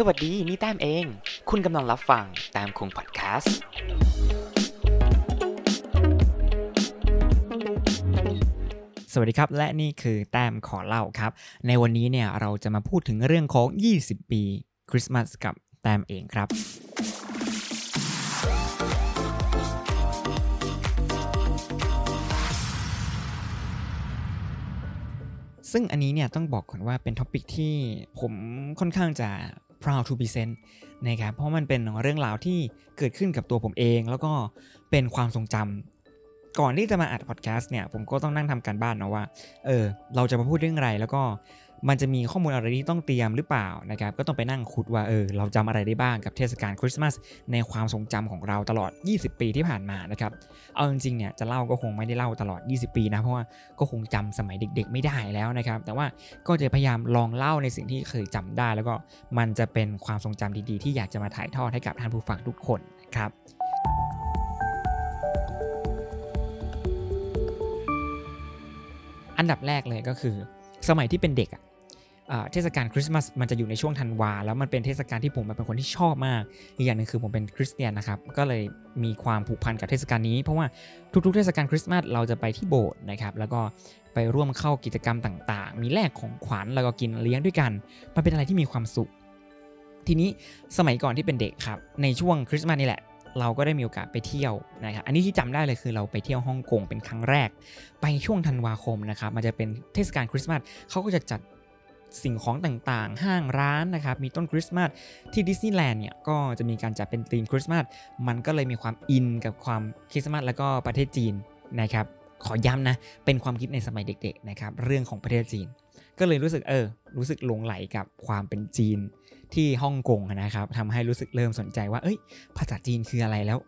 สวัสดีนี่แต้มเอง คุณกำลังรับฟังแต้มคงพอดแคสต์สวัสดีครับ และนี่คือแต้มขอเล่าครับ ในวันนี้เนี่ยเราจะมาพูดถึงเรื่องของ 20 ปีคริสต์มาสกับแต้มเองครับซึ่งอันนี้เนี่ยต้องบอกก่อนว่าเป็น topic ที่ผมค่อนข้างจะ proud to present นะครับเพราะมันเป็นเรื่องราวที่เกิดขึ้นกับตัวผมเอง แล้วก็เป็นความทรงจำก่อนที่จะมาอัดพอดแคสต์เนี่ยผมก็ต้องนั่งทำการบ้านนะว่าเออเราจะมาพูดเรื่องอะไรแล้วก็ มันจะมีข้อมูลอะไรที่ต้องเตรียมหรือเปล่านะครับ ก็ต้องไปนั่งขุดว่าเออเราจำอะไรได้บ้างกับเทศกาลคริสต์มาสในความทรงจำของเราตลอด 20 ปีที่ผ่านมานะครับ เอาจริงๆเนี่ยจะเล่าก็คงไม่ได้เล่าตลอด 20 ปีนะเพราะว่าก็คงจำสมัยเด็ก ๆ ไม่ได้แล้วนะครับ แต่ว่าก็จะพยายามลองเล่าในสิ่งที่เคยจำได้ แล้วก็มันจะเป็นความทรงจำดีๆ ที่อยากจะมาถ่ายทอดให้กับท่านผู้ฟังทุกคนนะครับอันดับแรกเลยก็คือ สมัยที่เป็นเด็กอะอะ เทศกาลคริสต์มาสมันจะอยู่ในช่วงธันวา แล้วมันเป็นเทศกาลที่ผมเป็นคนที่ชอบมากอีกอย่างหนึ่งคือผมเป็นคริสเตียนนะครับก็เลยมีความผูกพันกับเทศกาลนี้ เพราะว่าทุกๆเทศกาลคริสต์มาสเราจะไปที่โบสถ์นะครับแล้วก็ไปร่วมเข้ากิจกรรมต่างๆ มีแลกของขวัญแล้วก็กินเลี้ยงด้วยกันมันเป็นอะไรที่มีความสุข ทีนี้สมัยก่อนที่เป็นเด็กครับในช่วงคริสต์มาสนี่แหละเราก็ได้มีโอกาสไปเที่ยวนะครับ อันนี้ที่จำได้เลยคือเราไปเที่ยวฮ่องกงเป็นครั้งแรก ไปช่วงธันวาคมนะครับ มันจะเป็นเทศกาลคริสต์มาสเขาก็จะจัด สิ่งของต่างๆ ห้างร้านนะครับ มีต้นคริสต์มาสที่ดิสนีย์แลนด์เนี่ยก็จะมีการจัดเป็นธีมคริสต์มาส มันก็เลยมีความอินกับความคริสต์มาสแล้วก็ประเทศจีนนะครับ ขอย้ำนะ เป็นความคิดในสมัยเด็กๆนะครับ เรื่องของประเทศจีน ก็เลยรู้สึกเออ รู้สึกหลงไหลกับความเป็นจีนที่ฮ่องกงนะครับทำให้รู้สึกเริ่มสนใจว่า เอ้ย ภาษาจีนคืออะไรแล้ว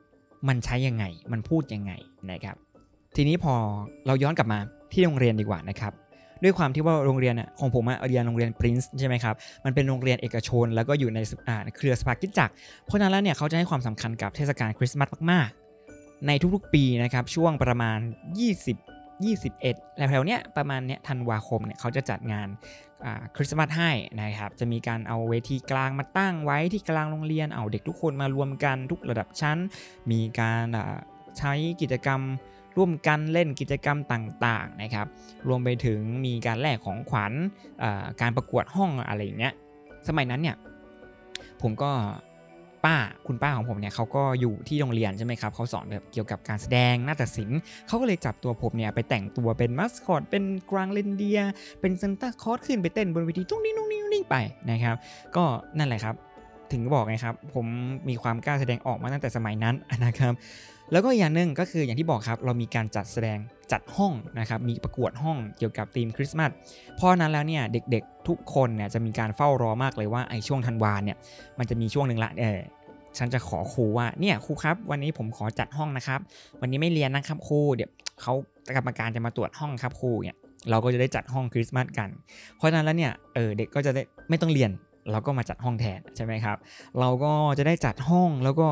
มันใช้ยังไง มันพูดยังไงนะครับ ทีนี้พอเราย้อนกลับมาที่โรงเรียนดีกว่านะครับ ด้วยความที่ว่าโรงเรียนอะของผมอะเรียนโรงเรียนปรินซ์ใช่ไหมครับ มันเป็นโรงเรียนเอกชน แล้วก็อยู่ในอ่าเครือสภากิจจักร เพราะนั้นแล้วเนี่ยเขาจะให้ความสำคัญกับเทศกาลคริสต์มาสมากๆ ในทุกๆปีนะครับช่วงประมาณ 20 21แล้วแถวๆเนี้ยประมาณเนี้ยธันวาคมเนี่ยเขาจะจัดงานคริสต์มาสให้นะครับ จะมีการเอาเวทีกลางมาตั้งไว้ที่กลางโรงเรียน เอาเด็กทุกคนมารวมกันทุกระดับชั้น มีการใช้กิจกรรม ร่วมกันเล่นกิจกรรมต่างๆนะครับ รวมไปถึงมีการแลกของขวัญการประกวดห้องอะไรอย่างเงี้ย สมัยนั้นเนี่ยผมก็ป้าคุณป้าของผมเนี่ยเขาก็อยู่ที่โรงเรียนใช่ไหมครับเขาสอนแบบเกี่ยวกับการแสดงนาฏศิลป์เขาก็เลยจับตัวผมเนี่ยไปแต่งตัวเป็นมัสคอตเป็นกรางเลนเดีย เป็นซันต้าคอสขึ้นไปเต้นบนเวทีตุ้งนิ่งตุ้งนิ่งตุ้งนิ่งไปนะครับ ก็นั่นแหละครับ ถึงบอกไงครับ ผมมีความกล้าแสดงออกมาตั้งแต่สมัยนั้นนะครับ แล้วก็อย่างหนึ่งก็คืออย่างที่บอกครับ เรามีการจัดแสดงจัดห้องนะครับ มีประกวดห้องเกี่ยวกับธีมคริสต์มาสเพราะนั้นแล้วเนี่ยเด็กๆทุกคนเนี่ยจะมีการเฝ้ารอมากเลยว่าไอ้ช่วงธันวาเนี่ยมันจะมีช่วงหนึ่งละเออฉันจะขอครูว่าเนี่ยครูครับ วันนี้ผมขอจัดห้องนะครับ วันนี้ไม่เรียนนะครับครูเดี๋ยวเขากรรมการจะมาตรวจห้องครับครูเนี่ยเราก็จะได้จัดห้องคริสต์มาสกัน เพราะฉะนั้นแล้วเนี่ยเออเด็กก็จะได้ไม่ต้องเรียนเราก็มาจัดห้องแทนใช่ไหมครับ เราก็จะได้จัดห้องแล้วก็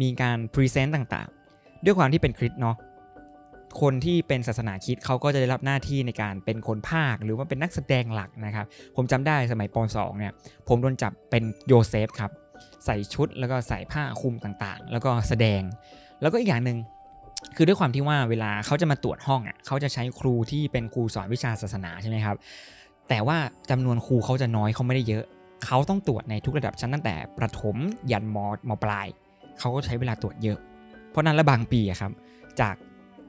มีการ present ต่าง ด้วยความที่เป็นคริสต์เนาะคนที่เป็นศาสนาคริสต์เขาก็จะได้รับหน้าที่ในการเป็นคนพากย์หรือว่าเป็นนักแสดงหลักนะครับ ผมจำได้สมัยป .2 เนี่ย ผมโดนจับเป็นโยเซฟครับ ใส่ชุดแล้วก็ใส่ผ้าคลุมต่างๆ แล้วก็แสดง แล้วก็อีกอย่างหนึ่งคือด้วยความที่ว่าเวลาเขาจะมาตรวจห้องอะเขาจะใช้ครูที่เป็นครูสอนวิชาศาสนาใช่ไหมครับแต่ว่าจำนวนครูเขาจะน้อยเขาไม่ได้เยอะ เขาต้องตรวจในทุกระดับชั้นตั้งแต่ประถมยันมอมปลายเขาก็ใช้เวลาตรวจเยอะ เพราะนั้นและบางปีอะครับจาก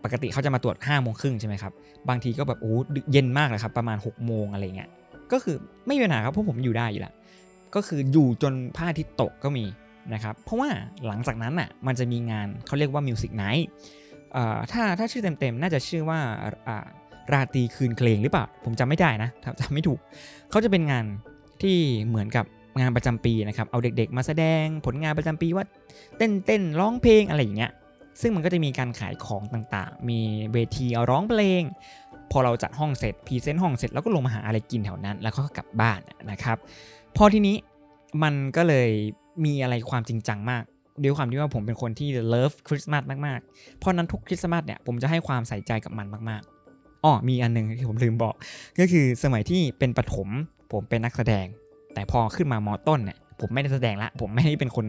ปกติเขาจะมาตรวจ5้าโมงครึ่งใช่ไหมครับบางทีก็แบบโอ้ดึกเย็นมากเลยครับประมาณ6กโมงอะไรเงี้ยก็คือไม่มีปัญหาครับเพราะผมอยู่ได้อยู่แล้วก็คืออยู่จนพระอาทิตย์ตกก็มีนะครับเพราะว่าหลังจากนั้นอะมันจะมีงานเขาเรียกว่า Music Night ถ้าถ้าชื่อเต็มๆ น่าจะชื่อว่าอ่าราตรีคืนเพลงหรือเปล่า ผมจำไม่ได้นะจำไม่ถูก เขาจะเป็นงานที่เหมือนกับ งานประจำปีนะครับเอาเด็กๆ มาแสดงผลงานประจำปีว่าเต้นเต้นร้องเพลงอะไรอย่างเงี้ยซึ่งมันก็จะมีการขายของต่างๆ มีเวทีเอาร้องเพลง พอเราจัดห้องเสร็จ present ห้องเสร็จแล้วก็ลงมาหาอะไรกินแถวนั้น แล้วก็กลับบ้านนะครับพอทีนี้มันก็เลยมีอะไรความจริงจังมากด้วยความที่ว่าผมเป็นคนที่เลิฟคริสต์มาสมากๆ เพราะนั้นทุกคริสต์มาสเนี่ยผมจะให้ความใส่ใจกับมันมากๆอ๋อมีอันหนึงที่ผมลืมบอก ก็คือสมัยที่เป็นประถมผมเป็นนักแสดง แต่พอขึ้นมามอต้นเนี่ยผมไม่ได้แสดงละ ผมไม่ได้เป็นคน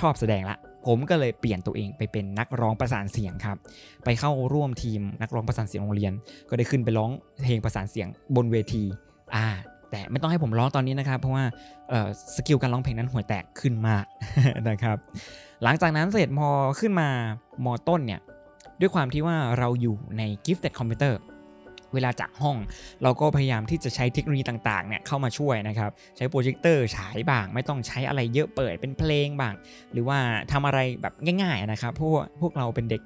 ชอบแสดงละ ผมก็เลยเปลี่ยนตัวเองไปเป็นนักร้องประสานเสียงครับ ไปเข้าร่วมทีมนักร้องประสานเสียงโรงเรียน ก็ได้ขึ้นไปร้องเพลงประสานเสียงบนเวที อ่า แต่ไม่ต้องให้ผมร้องตอนนี้นะครับ เพราะว่า skill การร้องเพลงนั้นห่วยแตกขึ้นมากนะครับ หลังจากนั้นเสร็จพอขึ้นมามอต้นเนี่ย ด้วยความที่ว่าเราอยู่ใน Gifted Computer เวลาจัดห้อง เราก็พยายามที่จะใช้เทคโนโลยีต่างๆเนี่ยเข้ามาช่วยนะครับ ใช้โปรเจคเตอร์ฉายบ้าง ไม่ต้องใช้อะไรเยอะเปิดเป็นเพลงบ้าง หรือว่าทำอะไรแบบง่ายๆนะครับพวกพวกเราเป็นเด็ก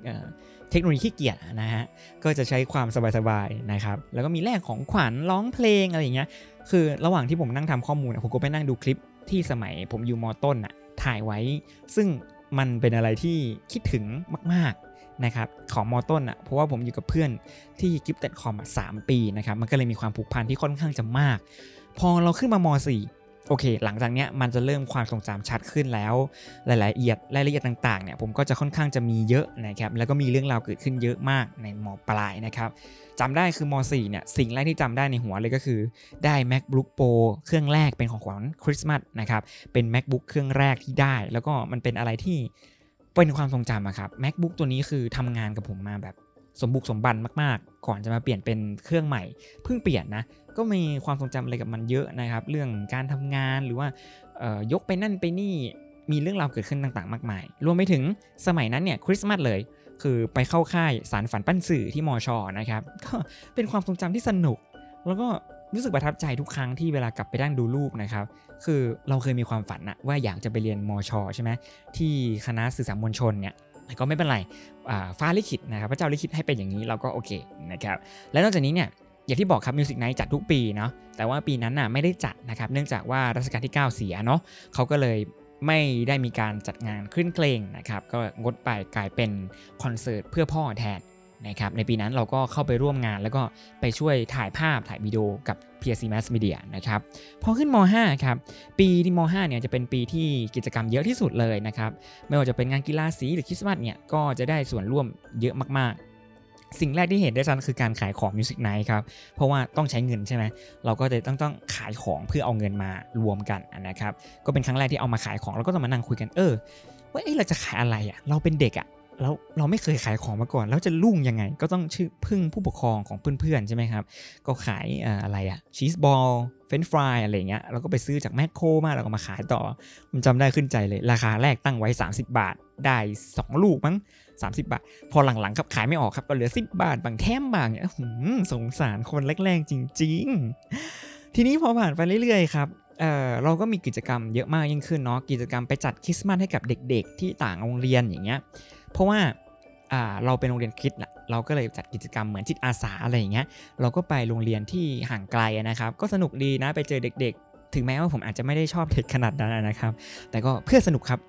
เทคโนโลยีขี้เกียจนะฮะก็จะใช้ความสบายๆนะครับแล้วก็มีแลกของขวัญร้องเพลงอะไรอย่างเงี้ยคือระหว่างที่ผมนั่งทำข้อมูลผมก็ไปนั่งดูคลิปที่สมัยผมอยู่มอต้นอะถ่ายไว้ ซึ่งมันเป็นอะไรที่คิดถึงมากๆ นะครับของมอต้นอะเพราะว่าผมอยู่กับเพื่อนที่กิฟต์เต็ดคอมสามปีนะครับมันก็เลยมีความผูกพันที่ค่อนข้างจะมาก พอเราขึ้นมามสี่โอเค หลังจากเนี้ยมันจะเริ่มความทรงจำชัดขึ้นแล้วหลายละเอียดรายละเอียดต่างๆเนี่ยผมก็จะค่อนข้างจะมีเยอะนะครับแล้วก็มีเรื่องราวเกิดขึ้นเยอะมากในมปลายนะครับจำได้คือม .4 เนี่ยสิ่งแรกที่จำได้ในหัวเลยก็คือ ได้ MacBook Pro เครื่องแรกเป็นของขวัญคริสต์มาสนะครับเป็น MacBook เครื่องแรกที่ได้ แล้วก็มันเป็นอะไรที่ เป็นความทรงจำอะครับ MacBook ตัวนี้คือทำงานกับผมมาแบบสมบุกสมบันมากๆ ก่อนจะมาเปลี่ยนเป็นเครื่องใหม่ เพิ่งเปลี่ยนนะ ก็มีความทรงจำอะไรกับมันเยอะนะครับ เรื่องการทำงานหรือว่ายกไปนั่นไปนี่ มีเรื่องราวเกิดขึ้นต่างๆ มากมาย รวมไปถึงสมัยนั้นเนี่ยคริสต์มาสเลย คือไปเข้าค่ายสารฝันปั้นสื่อที่มอชอนะครับ ก็เป็นความทรงจำที่สนุก แล้วก็ รู้สึกประทับใจทุกครั้งที่เวลากลับไปนั่งดูรูปนะครับ คือเราเคยมีความฝันอะว่าอยากจะไปเรียนมอชอใช่ไหมที่คณะสื่อสารมวลชนเนี่ยแต่ก็ไม่เป็นไรฟ้าลิขิตนะครับพระเจ้าลิขิตให้เป็นอย่างนี้เราก็โอเคนะครับและนอกจากนี้เนี่ยอย่างที่บอกครับมิวสิกไนท์จัดทุกปีเนาะแต่ว่าปีนั้นน่ะไม่ได้จัดนะครับเนื่องจากว่ารัชกาลที่ 9 เสียเนาะเขาก็เลยไม่ได้มีการจัดงานขึ้นเพลงนะครับก็งดไปกลายเป็นคอนเสิร์ตเพื่อพ่อแทน นะครับในปีนั้นเราก็เข้าไปร่วมงาน แล้วก็ไปช่วยถ่ายภาพถ่ายวิดีโอกับ PSC Mass Media นะครับพอขึ้นม .5 ครับ ปีที่ม .5 เนี่ยจะเป็นปีที่กิจกรรมเยอะที่สุดเลยนะครับไม่ว่าจะเป็นงานกีฬาสีหรือคริสต์มาสเนี่ยก็จะได้ส่วนร่วมเยอะมากๆสิ่งแรกที่เห็นได้ชัดคือการขายของ Music Night ครับ เพราะว่าต้องใช้เงินใช่ไหม เราก็เลยต้องต้องขายของเพื่อเอาเงินมารวมกันนะครับ ก็เป็นครั้งแรกที่เอามาขายของ แล้วก็ต้องมานั่งคุยกัน เออ ว่าเอ้เราจะขายอะไรอะ่ะ เราเป็นเด็กอะ่ะ แล้วเราไม่เคยขายของมาก่อน แล้วจะลุ่งยังไง ก็ต้องชื่อพึ่งผู้ปกครองของเพื่อนๆใช่ไหมครับ ก็ขายอะไรอะ cheese ball french fries อะไรเงี้ยแล้วก็ไปซื้อจากแมคโครมาแล้วก็มาขายต่อผมจำได้ขึ้นใจเลย ราคาแรกตั้งไว้ 30 บาท ได้ 2 ลูกมั้ง 30 บาท พอหลังๆครับขายไม่ออกครับก็เหลือ 10 บาทบางแถมบางเนี่ยสงสารคนแรกๆจริง ๆ ทีนี้พอผ่านไปเรื่อยๆครับเเราก็มีกิจกรรมเยอะมากยิ่งขึ้นเนาะกิจกรรมไปจัดคริสต์มาสให้กับเด็ก ๆ ที่ต่างโรงเรียนอย่างเงี้ย ราะว่าเราเป็นโรงเรียนคริดแหละเราก็เลยจัดกิจกรรมเหมือนจิตอาสาอะไรอย่างเงี้ย เราก็ไปโรงเรียนที่ห่างไกลนะครับ ก็สนุกดีนะไปเจอเด็ก ๆ ถึงแม้ว่าผมอาจจะไม่ได้ชอบเด็กขนาดนั้นนะครับ แต่ก็เพื่อสนุกครับ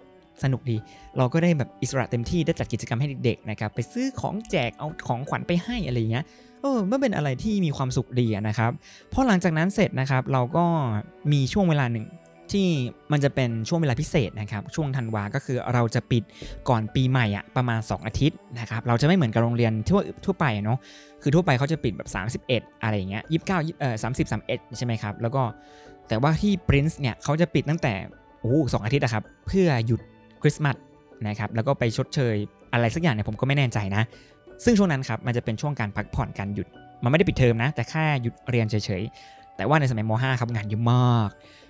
สนุกดี เราก็ได้แบบอิสระเต็มที่ได้จัดกิจกรรมให้เด็กๆนะครับไปซื้อของแจกเอาของขวัญไปให้อะไรอย่างเงี้ยเออมันเป็นอะไรที่มีความสุขดีนะครับพอหลังจากนั้นเสร็จนะครับ เราก็มีช่วงเวลาหนึ่ง ที่มันจะเป็นช่วงเวลาพิเศษนะครับช่วงธันวาก็คือเราจะปิดก่อนปีใหม่อะประมาณ 2 อาทิตย์นะครับเราจะไม่เหมือนกับโรงเรียนทั่วทั่วไปเนาะคือทั่วไปเขาจะปิดแบบ 31 อะไรอย่างเงี้ย29เก้าเอ่อ30 31ใช่ไหมครับแล้วก็แต่ว่าที่ Prince เนี่ยเขาจะปิดตั้งแต่โอ้สองอาทิตย์อะครับเพื่อหยุดคริสต์มาสนะครับแล้วก็ไปชดเชยอะไรสักอย่างเนี่ยผมก็ไม่แน่ใจนะ ซึ่งช่วงนั้นครับมันจะเป็นช่วงการพักผ่อนการหยุด มันไม่ได้ปิดเทอมนะ แต่แค่หยุดเรียนเฉยๆ แต่ว่าในสมัยม .5 ครับงานเยอะมาก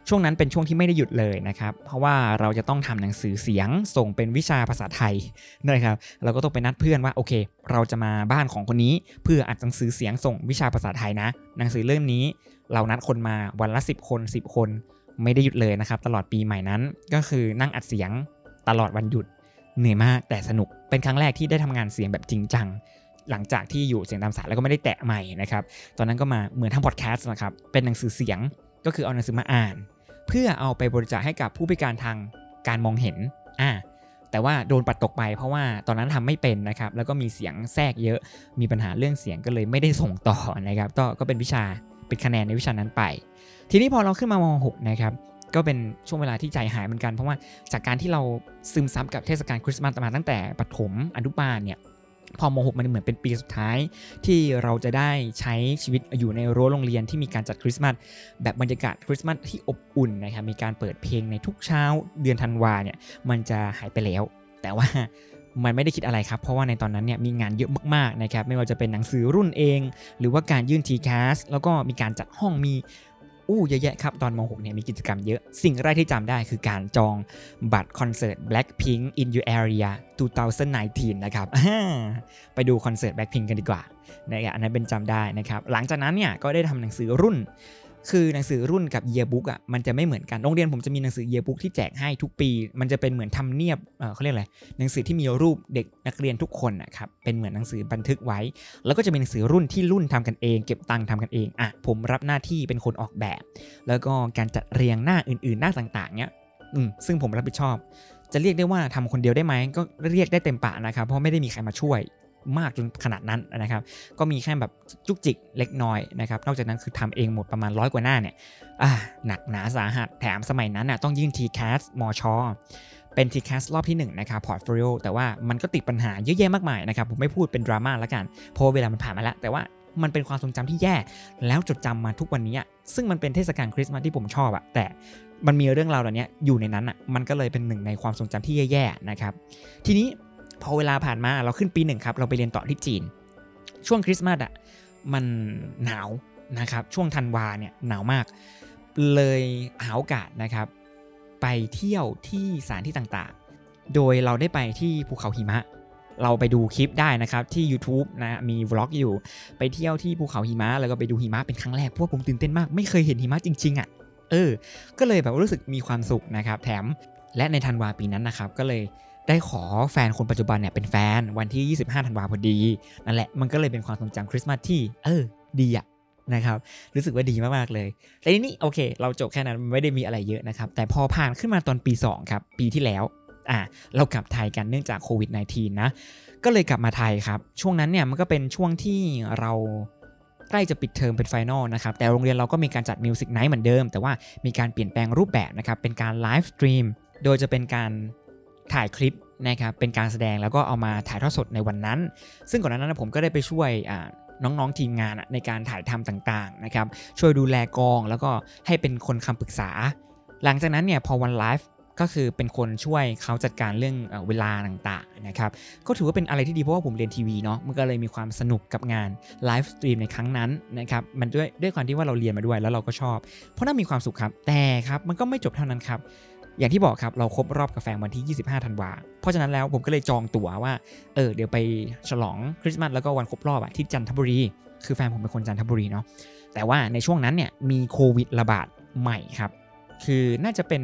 ช่วงนั้นเป็นช่วงที่ไม่ได้หยุดเลยนะครับ เพราะว่าเราจะต้องทำหนังสือเสียงส่งเป็นวิชาภาษาไทยนะครับ เราก็ต้องไปนัดเพื่อนว่าโอเค เราจะมาบ้านของคนนี้ เพื่ออัดหนังสือเสียงส่งวิชาภาษาไทยนะ หนังสือเล่มนี้ เรานัดคนมาวันละ 10 คน 10 คน ไม่ได้หยุดเลยนะครับ ตลอดปีใหม่นั้น ก็คือนั่งอัดเสียงตลอดวันหยุดเหนื่อยมากแต่สนุกเป็นครั้งแรกที่ได้ทำงานเสียงแบบจริงจัง หลังจากที่อยู่เสียงตามสายแล้วก็ไม่ได้แตะใหม่นะครับตอนนั้นก็มาเหมือนทำพอดแคสต์นะครับเป็นหนังสือเสียงก็คือเอาหนังสือมาอ่าน เพื่อเอาไปบริจาคให้กับผู้พิการทางการมองเห็นอ่าแต่ว่าโดนปัดตกไปเพราะว่าตอนนั้นทำไม่เป็นนะครับแล้วก็มีเสียงแทรกเยอะมีปัญหาเรื่องเสียงก็เลยไม่ได้ส่งต่อนะครับก็ก็เป็นวิชาเป็นคะแนนในวิชานั้นไป ทีนี้พอเราขึ้นมาม6นะครับก็เป็นช่วงเวลาที่ใจหายเหมือนกันเพราะว่าจากการที่เราซึมซับกับเทศกาลคริสต์มาสมาตั้งแต่ปฐมอนุบาลเนี่ย พอม .6 มันเหมือนเป็นปีสุดท้าย ที่เราจะได้ใช้ชีวิตอยู่ในรั้วโรงเรียนที่มีการจัดคริสต์มาสแบบบรรยากาศคริสต์มาสที่อบอุ่นนะครับมีการเปิดเพลงในทุกเช้าเดือนธันวาเนี่ยมันจะหายไปแล้ว แต่ว่ามันไม่ได้คิดอะไรครับ เพราะว่าในตอนนั้นเนี่ยมีงานเยอะมากๆนะครับไม่ว่าจะเป็นหนังสือรุ่นเอง หรือว่าการยื่น TCAS แล้วก็มีการจัดห้องมี อู้เยอะแยะครับ ตอนม .6 เนี่ยมีกิจกรรมเยอะ สิ่งแรกที่จำได้คือการจองบัตรคอนเสิร์ต Blackpink in your area 2019 นะครับ ไปดูคอนเสิร์ต Blackpink กันดีกว่านะครับอันนั้นเป็นจำได้นะครับ หลังจากนั้นเนี่ยก็ได้ทำหนังสือรุ่น คือหนังสือรุ่นกับเยียบุ๊กอะมันจะไม่เหมือนกันโรงเรียนผมจะมีหนังสือเยียบุ๊กที่แจกให้ทุกปี มันจะเป็นเหมือนทำเนียบเเขาเรียกอะไรหนังสือที่มีรูปเด็กนักเรียนทุกคนนะครับเป็นเหมือนหนังสือบันทึกไว้ แล้วก็จะมีหนังสือรุ่นที่รุ่นทำกันเอง เก็บตังค์ทำกันเองอะผมรับหน้าที่เป็นคนออกแบบ แล้วก็การจัดเรียงหน้าอื่น ๆ หน้าต่างๆเนี้ยอืมซึ่งผมรับผิดชอบ จะเรียกได้ว่าทำคนเดียวได้ไหมก็เรียกได้เต็มปากนะครับเพราะไม่ได้มีใครมาช่วย มากจนขนาดนั้นนะครับ ก็มีแค่แบบจุกจิกเล็กน้อยนะครับ นอกจากนั้นคือทำเองหมดประมาณร้อยกว่าหน้าเนี่ยอ่าหนักหนาสาหัสแถมสมัยนั้นน่ะต้องยื่น TCAS มชเป็น TCAS รอบที่ 1 นะครับ Portfolio แต่ว่ามันก็ติดปัญหาเยอะแยะมากมายนะครับ ผมไม่พูดเป็นดราม่าแล้วกันเพราะเวลามันผ่านมาแล้ว แต่ว่ามันเป็นความทรงจำที่แย่ แล้วจดจำมาทุกวันนี้ ซึ่งมันเป็นเทศกาลคริสต์มาสที่ผมชอบอะแต่มันมีเรื่องราวเหล่านี้อยู่ในนั้นอะมันก็เลยเป็นหนึ่งในความทรงจำที่แย่ๆนะครับ ทีนี้ พอเวลาผ่านมาเราขึ้นปีหนึ่งครับ เราไปเรียนต่อที่จีน ช่วงคริสต์มาสอะมันหนาวนะครับ ช่วงธันวาเนี่ยหนาวมาก เลยหาโอกาสนะครับ ไปเที่ยวที่สถานที่ต่างๆ โดยเราได้ไปที่ภูเขาหิมะ เราไปดูคลิปได้นะครับที่ YouTube นะมีวล็อกอยู่ ไปเที่ยวที่ภูเขาหิมะแล้วก็ไปดูหิมะเป็นครั้งแรกพว่าผมตื่นเต้นมากไม่เคยเห็นหิมะจริงๆอะ่ะเออ ก็เลยแบบรู้สึกมีความสุขนะครับ แถมและในธันวาปีนั้นนะครับ ก็เลย ได้ขอแฟนคนปัจจุบันเนี่ยเป็นแฟนวันที่ 25ธันวาพอดีนั่นแหละมันก็เลยเป็นความทรงจำคริสต์มาสที่เออดีอะนะครับรู้สึกว่าดีมากๆเลย แต่ทีนี้โอเค เราจบแค่นั้นไม่ได้มีอะไรเยอะนะครับ แต่พอผ่านขึ้นมาตอนปี 2 ครับ ปีที่แล้วอ่าเรากลับไทยกันเนื่องจากโควิด -19 นะ ก็เลยกลับมาไทยครับ ช่วงนั้นเนี่ยมันก็เป็นช่วงที่เราใกล้จะปิดเทอมเป็น final นะครับ แต่โรงเรียนเราก็มีการจัด Music Night เหมือนเดิม แต่ว่ามีการเปลี่ยนแปลงรูปแบบนะครับ เป็นการ live stream โดยจะเป็นการ ถ่ายคลิปนะครับเป็นการแสดงแล้วก็เอามาถ่ายทอดสดในวันนั้น ซึ่งก่อนหน้านั้นผมก็ได้ไปช่วยน้องๆทีมงานในการถ่ายทำต่างๆนะครับช่วยดูแลกองแล้วก็ให้เป็นคนคำปรึกษา หลังจากนั้นเนี่ยพอวันไลฟ์ก็คือเป็นคนช่วยเขาจัดการเรื่องเวลาต่างๆนะครับก็ถือว่าเป็นอะไรที่ดีเพราะว่าผมเรียนทีวีเนาะมันก็เลยมีความสนุกกับงาน live stream ในครั้งนั้นนะครับมันด้วยด้วยความที่ว่าเราเรียนมาด้วยแล้วเราก็ชอบ เพราะน่ามีความสุขครับแต่ครับมันก็ไม่จบเท่านั้นครับ อย่างที่บอกครับเราครบรอบกับแฟนวันที่ 25 ธันวา เพราะฉะนั้นแล้วผมก็เลยจองตั๋วว่า เออเดี๋ยวไปฉลองคริสต์มาสแล้วก็วันครบรอบอะที่จันทบุรี คือแฟนผมเป็นคนจันทบุรีเนาะ แต่ว่าในช่วงนั้นเนี่ยมีโควิดระบาดใหม่ครับ คือน่าจะเป็น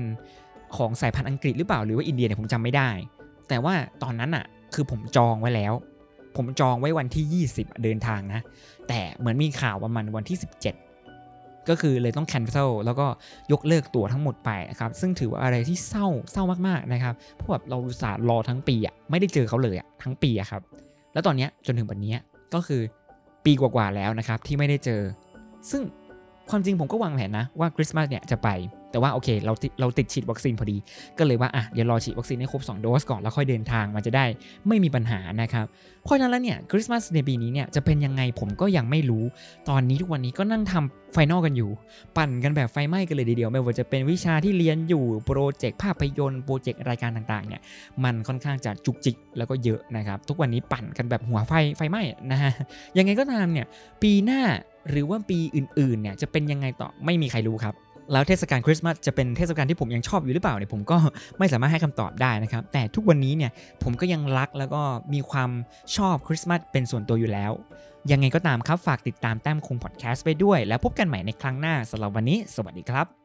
ของสายพันธุ์อังกฤษหรือเปล่าหรือว่าอินเดียเนี่ยผมจำไม่ได้ แต่ว่าตอนนั้นอะคือผมจองไว้แล้ว ผมจองไว้วันที่ 20 เดินทางนะ แต่เหมือนมีข่าวประมาณวันที่ 17 ก็คือเลยต้องแคนเซิลแล้วก็ยกเลิกตั๋วทั้งหมดไปนะครับซึ่งถือว่าอะไรที่เศร้าเศร้ามากๆนะครับเพราะแบบเราสา์รอทั้งปีอะไม่ได้เจอเขาเลยอะทั้งปีอะครับแล้วตอนเนี้ยจนถึงวันนี้ก็คือปีกว่าๆแล้วนะครับที่ไม่ได้เจอ ซึ่ง ความจริงผมก็วางแผนนะว่าคริสต์มาสเนี่ยจะไป แต่ว่าโอเคเราเราติดฉีดวัคซีนพอดี ก็เลยว่าอะเดี๋ยวรอฉีดวัคซีนให้ครบ2โดสก่อนแล้วค่อยเดินทางมันจะได้ไม่มีปัญหานะครับ เพราะฉะนั้นแล้วเนี่ยคริสต์มาสในปีนี้เนี่ยจะเป็นยังไงผมก็ยังไม่รู้ ตอนนี้ทุกวันนี้ก็นั่งทำ final กันอยู่ ปั่นกันแบบไฟไหม้กันเลยเดียวไม่ว่าจะเป็นวิชาที่เรียนอยู่ project ภาพยนตร์ project รายการต่างๆเนี่ยมันค่อนข้างจะจุกจิกแล้วก็เยอะนะครับทุกวันนี้ปั่นกันแบบหัวไฟไฟไหม้นะฮะยังไงก็ตามเนี่ยปีหน้า หรือว่าปีอื่นๆเนี่ยจะเป็นยังไงต่อไม่มีใครรู้ครับ แล้วเทศกาลคริสต์มาสจะเป็นเทศกาลที่ผมยังชอบอยู่หรือเปล่าเนี่ยผมก็ไม่สามารถให้คำตอบได้นะครับ แต่ทุกวันนี้เนี่ยผมก็ยังรักแล้วก็มีความชอบคริสต์มาสเป็นส่วนตัวอยู่แล้ว ยังไงก็ตามครับฝากติดตามแต้มคงพอดแคสต์ไปด้วย แล้วพบกันใหม่ในครั้งหน้าสำหรับวันนี้ สวัสดีครับ